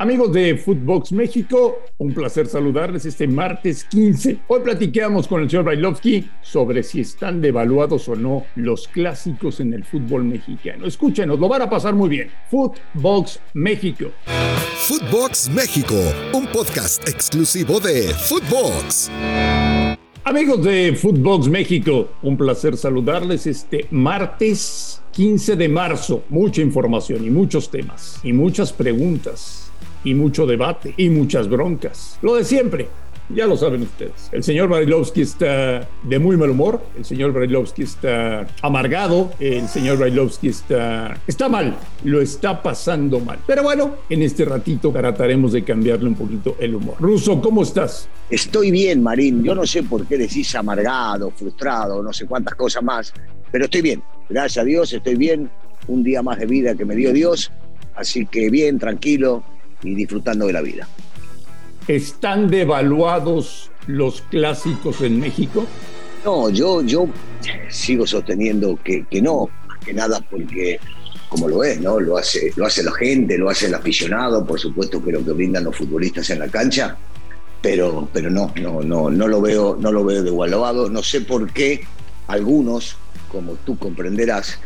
Amigos de Footbox México, un placer saludarles este martes 15. Hoy platicamos con el señor Bailovsky sobre si están devaluados o no los clásicos en el fútbol mexicano. Escúchenos, lo van a pasar muy bien. Footbox México. Footbox México, un podcast exclusivo de Footbox. Amigos de Footbox México, un placer saludarles este martes 15 de marzo. Mucha información y muchos temas y muchas preguntas y mucho debate y muchas broncas. Lo de siempre. Ya lo saben ustedes. El señor Barilovsky está de muy mal humor. El señor Barilovsky está amargado. El señor Barilovsky está, está mal. Lo está pasando mal. Pero bueno, en este ratito trataremos de cambiarle un poquito el humor. Ruso, ¿cómo estás? Estoy bien, Marín. Yo no sé por qué decís amargado, frustrado, no sé cuántas cosas más. Pero estoy bien. Gracias a Dios, estoy bien. Un día más de vida que me dio Dios. Así que bien, tranquilo y disfrutando de la vida. ¿Están devaluados los clásicos en México? No, yo, yo sigo sosteniendo que, que no, más que nada porque, como lo es, ¿no? Lo hace, lo hace la gente, lo hace el aficionado, por supuesto que lo que brindan los futbolistas en la cancha, pero, pero no, no, no, no lo veo, no lo veo devaluado. No sé por qué algunos, como tú comprenderás,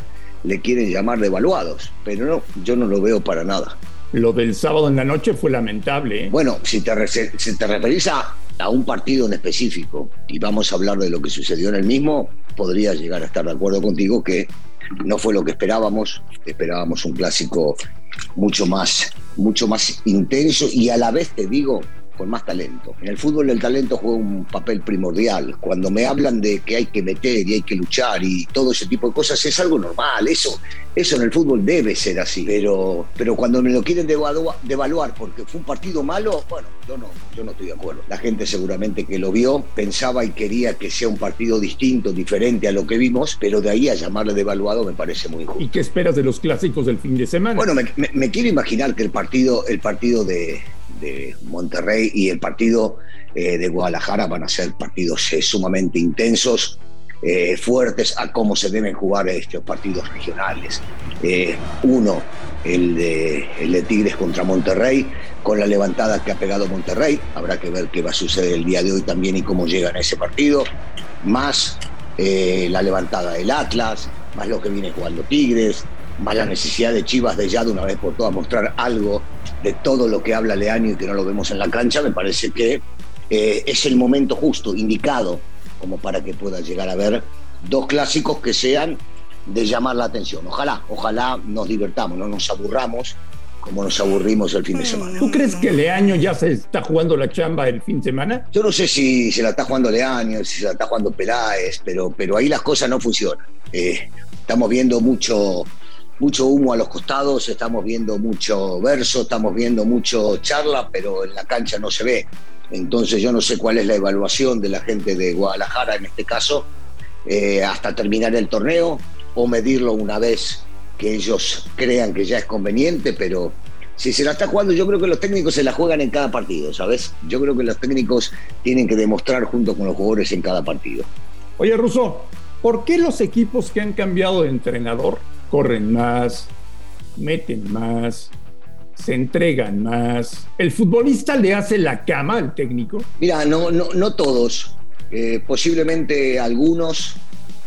le quieren llamar devaluados, pero no, yo no lo veo para nada. Lo del sábado en la noche fue lamentable. ¿eh? Bueno, si te, si te referís a, un partido en específico y vamos a hablar de lo que sucedió en el mismo, podría llegar a estar de acuerdo contigo que no fue lo que esperábamos. Esperábamos un clásico mucho más, mucho más intenso y a la vez te digo, con más talento. En el fútbol el talento juega un papel primordial. Cuando me hablan de que hay que meter y hay que luchar y todo ese tipo de cosas es algo normal. Eso, eso en el fútbol debe ser así. Pero, pero cuando me lo quieren devaluar porque fue un partido malo, bueno, yo no, yo no estoy de acuerdo. La gente seguramente que lo vio pensaba y quería que sea un partido distinto, diferente a lo que vimos, pero de ahí a llamarle devaluado me parece muy injusto. ¿Y qué esperas de los clásicos del fin de semana? Bueno, me quiero imaginar que el partido, el partido de, de Monterrey y el partido eh, de Guadalajara van a ser partidos eh, sumamente intensos, eh, fuertes a cómo se deben jugar estos partidos regionales. uno, el de, Tigres contra Monterrey, con la levantada que ha pegado Monterrey. Habrá que ver qué va a suceder el día de hoy también y cómo llegan a ese partido. Más la levantada del Atlas, más lo que viene jugando Tigres, más la necesidad de Chivas de ya de una vez por todas mostrar algo de todo lo que habla Leaño y que no lo vemos en la cancha, me parece que eh, es el momento justo, indicado, como para que pueda llegar a ver dos clásicos que sean de llamar la atención. Ojalá, ojalá nos divertamos, no nos aburramos como nos aburrimos el fin de semana. ¿Tú crees que Leaño ya se está jugando la chamba el fin de semana? Yo no sé si se la está jugando Leaño, si se la está jugando Peláez, pero, pero ahí las cosas no funcionan. Eh, estamos viendo mucho mucho humo a los costados, estamos viendo mucho verso, estamos viendo mucho charla, pero en la cancha no se ve. Entonces yo no sé cuál es la evaluación de la gente de Guadalajara en este caso, eh, hasta terminar el torneo o medirlo una vez que ellos crean que ya es conveniente, pero si se la está jugando, yo creo que los técnicos se la juegan en cada partido, ¿sabes? Yo creo que los técnicos tienen que demostrar junto con los jugadores en cada partido. Oye, Russo, ¿por qué los equipos que han cambiado de entrenador corren más, meten más, se entregan más. ¿El futbolista le hace la cama al técnico? Mira, no, no, no todos. Eh, posiblemente algunos,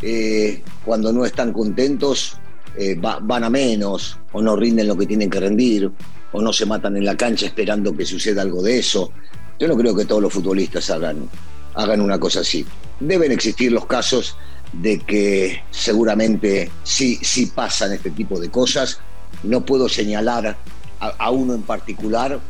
eh, cuando no están contentos, eh, van a menos, o no rinden lo que tienen que rendir, o no se matan en la cancha esperando que suceda algo de eso. Yo no creo que todos los futbolistas hagan, hagan una cosa así. Deben existir los casos de que seguramente sí, sí pasan este tipo de cosas. No puedo señalar a, uno en particular,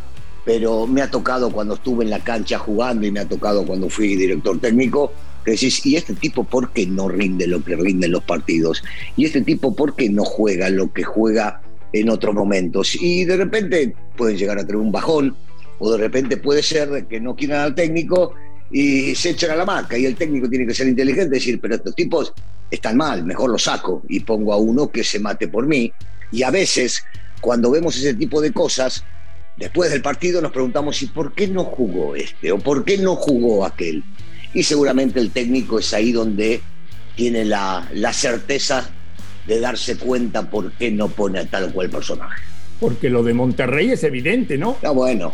pero me ha tocado cuando estuve en la cancha jugando y me ha tocado cuando fui director técnico, que decís, ¿y este tipo por qué no rinde lo que rinden los partidos? ¿Y este tipo por qué no juega lo que juega en otros momentos? Y de repente pueden llegar a tener un bajón, o de repente puede ser que no quieran al técnico y se echan a la marca y el técnico tiene que ser inteligente y decir, pero estos tipos están mal, mejor los saco y pongo a uno que se mate por mí. Y a veces, cuando vemos ese tipo de cosas, después del partido nos preguntamos, ¿y por qué no jugó este? ¿O por qué no jugó aquel? Y seguramente el técnico es ahí donde tiene la, la certeza de darse cuenta por qué no pone a tal o cual personaje. Porque lo de Monterrey es evidente, ¿no? Ah, bueno,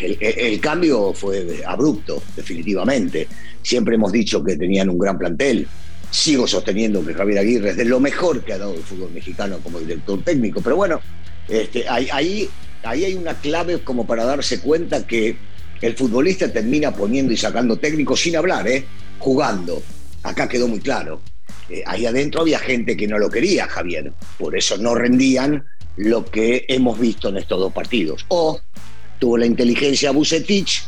el, cambio fue abrupto, definitivamente. Siempre hemos dicho que tenían un gran plantel. Sigo sosteniendo que Javier Aguirre es de lo mejor que ha dado el fútbol mexicano como director técnico, pero bueno, este, ahí hay una clave como para darse cuenta que el futbolista termina poniendo y sacando técnicos sin hablar, ¿eh? jugando. Acá quedó muy claro. Eh, ahí adentro había gente que no lo quería, Javier. Por eso no rendían lo que hemos visto en estos dos partidos. O tuvo la inteligencia Bucetich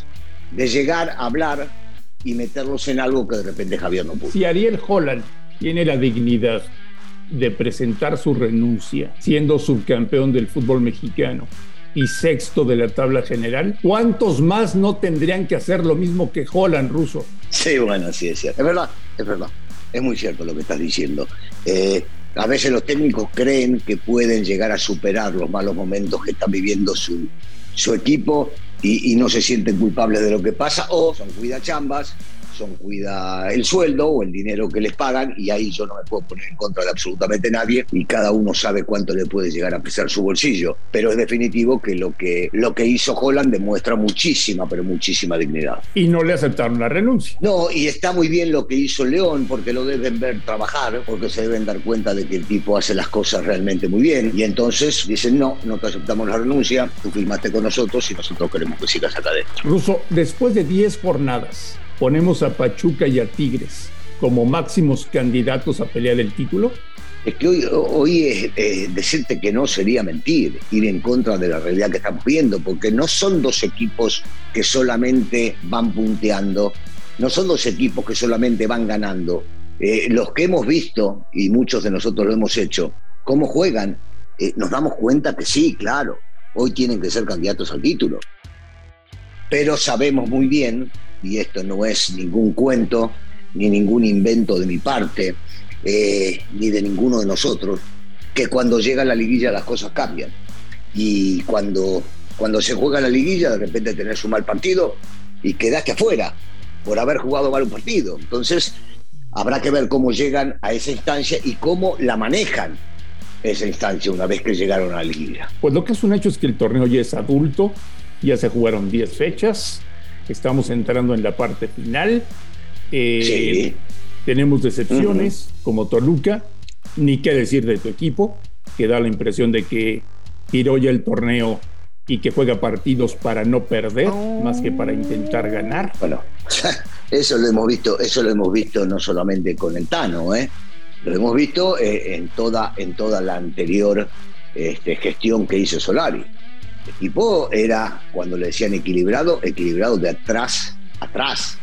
de llegar a hablar y meterlos en algo que de repente Javier no pudo. Si Ariel Holland tiene la dignidad de presentar su renuncia siendo subcampeón del fútbol mexicano y sexto de la tabla general, ¿cuántos más no tendrían que hacer lo mismo que Holland, ruso? Sí, bueno, sí, es cierto. Es verdad, es verdad. Es muy cierto lo que estás diciendo. Eh, a veces los técnicos creen que pueden llegar a superar los malos momentos que está viviendo su, su equipo y, no se sienten culpables de lo que pasa o son cuidachambas cuida el sueldo o el dinero que les pagan y ahí yo no me puedo poner en contra de absolutamente nadie y cada uno sabe cuánto le puede llegar a pesar su bolsillo. Pero es definitivo que lo que, lo que hizo Holland demuestra muchísima, pero muchísima dignidad. Y no le aceptaron la renuncia. No, y está muy bien lo que hizo León porque lo deben ver trabajar, porque se deben dar cuenta de que el tipo hace las cosas realmente muy bien. Y entonces dicen, no, no te aceptamos la renuncia, tú firmaste con nosotros y nosotros queremos que sigas acá adentro. Ruso, después de 10 jornadas, ponemos a Pachuca y a Tigres como máximos candidatos a pelear el título? Es que hoy, hoy decirte que no sería mentir, ir en contra de la realidad que estamos viendo, porque no son dos equipos que solamente van punteando, no son dos equipos que solamente van ganando. Eh, los que hemos visto, y muchos de nosotros lo hemos hecho, cómo juegan, eh, nos damos cuenta que sí, claro, hoy tienen que ser candidatos al título. Pero sabemos muy bien y esto no es ningún cuento ni ningún invento de mi parte, eh, ni de ninguno de nosotros, que cuando llega la liguilla las cosas cambian. Y cuando, cuando se juega la liguilla, de repente tenés un mal partido y quedaste afuera por haber jugado mal un partido. Entonces, habrá que ver cómo llegan a esa instancia y cómo la manejan esa instancia una vez que llegaron a la liguilla. Pues lo que es un hecho es que el torneo ya es adulto, ya se jugaron 10 fechas, Estamos entrando en la parte final. Eh, tenemos decepciones como Toluca, ni qué decir de tu equipo, que da la impresión de que tiró ya el torneo y que juega partidos para no perder, más que para intentar ganar. Bueno, eso lo hemos visto, eso lo hemos visto no solamente con el Tano, ¿eh? lo hemos visto eh, en, toda, en toda la anterior este, gestión que hizo Solari. El equipo era, cuando le decían equilibrado, equilibrado de atrás, atrás.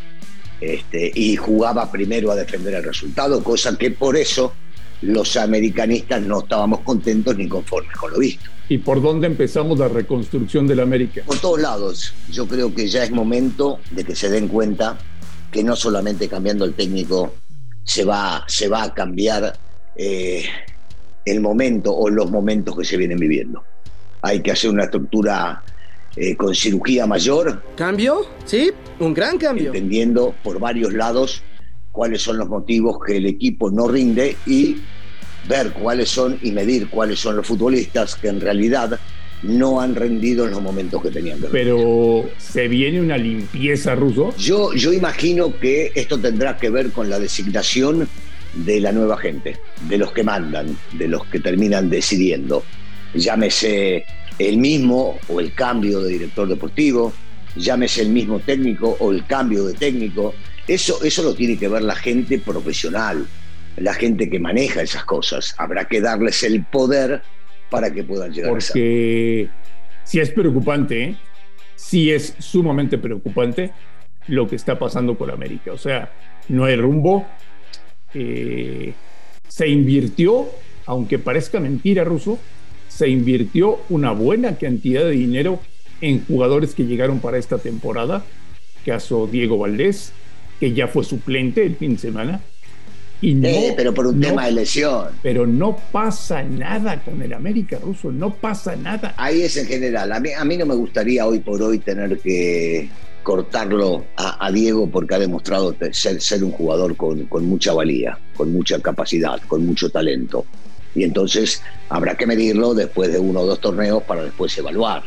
Este, y jugaba primero a defender el resultado, cosa que por eso los americanistas no estábamos contentos ni conformes con lo visto. ¿Y por dónde empezamos la reconstrucción del América? Por todos lados. Yo creo que ya es momento de que se den cuenta que no solamente cambiando el técnico se va, se va a cambiar eh, el momento o los momentos que se vienen viviendo hay que hacer una estructura eh, con cirugía mayor. ¿Cambio? Sí, un gran cambio. Entendiendo por varios lados cuáles son los motivos que el equipo no rinde y ver cuáles son y medir cuáles son los futbolistas que en realidad no han rendido en los momentos que tenían que Pero ¿se viene una limpieza ruso? Yo, yo imagino que esto tendrá que ver con la designación de la nueva gente, de los que mandan, de los que terminan decidiendo llámese el mismo o el cambio de director deportivo, llámese el mismo técnico o el cambio de técnico. Eso, eso lo tiene que ver la gente profesional, la gente que maneja esas cosas. Habrá que darles el poder para que puedan llegar a. Porque si es preocupante, ¿eh? sí es sumamente preocupante lo que está pasando con América. O sea, no hay rumbo. Eh, se invirtió, aunque parezca mentira, Ruso, se invirtió una buena cantidad de dinero en jugadores que llegaron para esta temporada, caso Diego Valdés, que ya fue suplente el fin de semana. Y no, pero por un tema de lesión. Pero no pasa nada con el América Ruso, no pasa nada. Ahí es en general. A mí, a mí no me gustaría hoy por hoy tener que cortarlo a, Diego porque ha demostrado ser, ser un jugador con, con mucha valía, con mucha capacidad, con mucho talento Y entonces habrá que medirlo después de uno o dos torneos para después evaluar.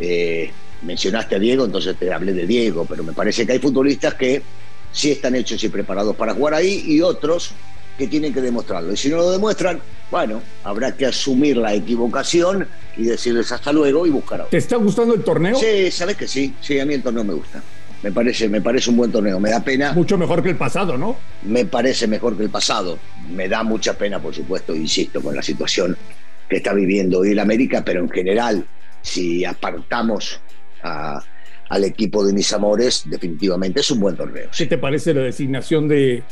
Eh, mencionaste a Diego, entonces te hablé de Diego, pero me parece que hay futbolistas que sí están hechos y preparados para jugar ahí y otros que tienen que demostrarlo. Y si no lo demuestran, bueno, habrá que asumir la equivocación y decirles hasta luego y buscar a otro. ¿Te está gustando el torneo? Sí, sabes que sí, sí, a mí el torneo me gusta. Me parece, me parece un buen torneo, me da pena. Mucho mejor que el pasado, ¿no? Me parece mejor que el pasado. Me da mucha pena, por supuesto, insisto, con la situación que está viviendo hoy el América, pero en general, si apartamos al equipo de mis amores, definitivamente es un buen torneo. ¿Qué te parece la designación de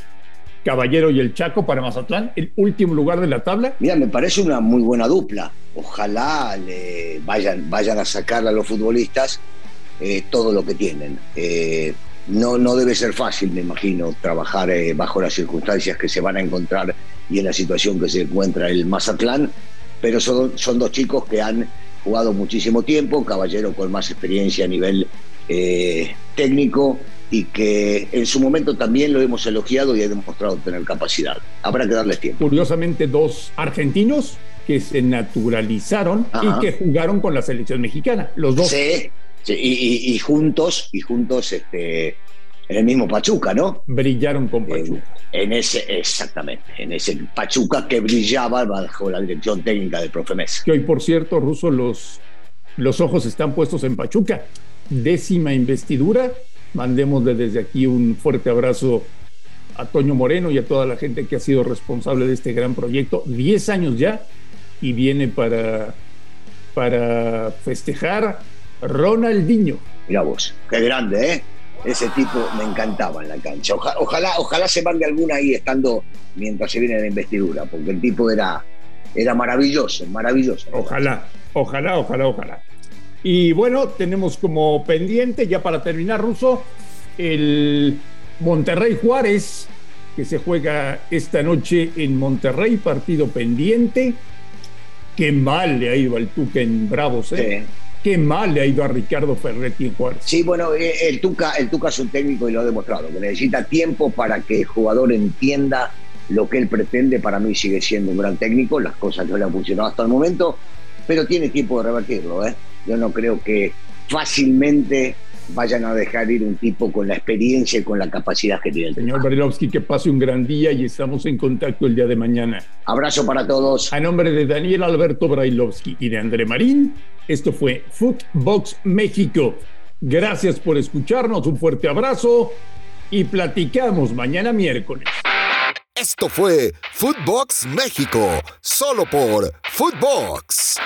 Caballero y el Chaco para Mazatlán, el último lugar de la tabla? Mira, me parece una muy buena dupla. Ojalá le vayan, vayan a sacar a los futbolistas eh, todo lo que tienen. Eh, no, no debe ser fácil, me imagino, trabajar eh, bajo las circunstancias que se van a encontrar y en la situación que se encuentra el Mazatlán, pero son, son dos chicos que han jugado muchísimo tiempo, caballero con más experiencia a nivel técnico y que en su momento también lo hemos elogiado y ha demostrado tener capacidad. Habrá que darles tiempo. Curiosamente, dos argentinos que se naturalizaron y que jugaron con la selección mexicana, los dos. Sí, y, juntos, y juntos este, en el mismo Pachuca, ¿no? Brillaron con Pachuca. En, ese, exactamente, en ese Pachuca que brillaba bajo la dirección técnica del profe Mesa. Que hoy, por cierto, Ruso, los, los ojos están puestos en Pachuca. Décima investidura. Mandémosle desde aquí un fuerte abrazo a Toño Moreno y a toda la gente que ha sido responsable de este gran proyecto. Diez años ya y viene para, para festejar Ronaldinho. Mira vos, qué grande, ¿eh? Ese tipo me encantaba en la cancha. Ojalá, ojalá, se mande alguna ahí estando mientras se viene la investidura, porque el tipo era, era maravilloso, maravilloso. Ojalá, ojalá, ojalá, ojalá. Y bueno, tenemos como pendiente, ya para terminar, Ruso, el Monterrey Juárez, que se juega esta noche en Monterrey, partido pendiente. Qué mal le ha ido al Tuca en Bravos, ¿eh? Qué mal le ha ido a Ricardo Ferretti en Juárez. Sí, bueno, eh, el Tuca, el Tuca es un técnico y lo ha demostrado, que necesita tiempo para que el jugador entienda lo que él pretende. Para mí sigue siendo un gran técnico, las cosas no le han funcionado hasta el momento, pero tiene tiempo de revertirlo. ¿eh? Yo no creo que fácilmente vayan a dejar ir un tipo con la experiencia y con la capacidad que tiene. Señor Barilovsky, que pase un gran día y estamos en contacto el día de mañana. Abrazo para todos. A nombre de Daniel Alberto Brailovsky y de André Marín, esto fue Footbox México. Gracias por escucharnos, un fuerte abrazo y platicamos mañana miércoles. Esto fue Footbox México, solo por Footbox.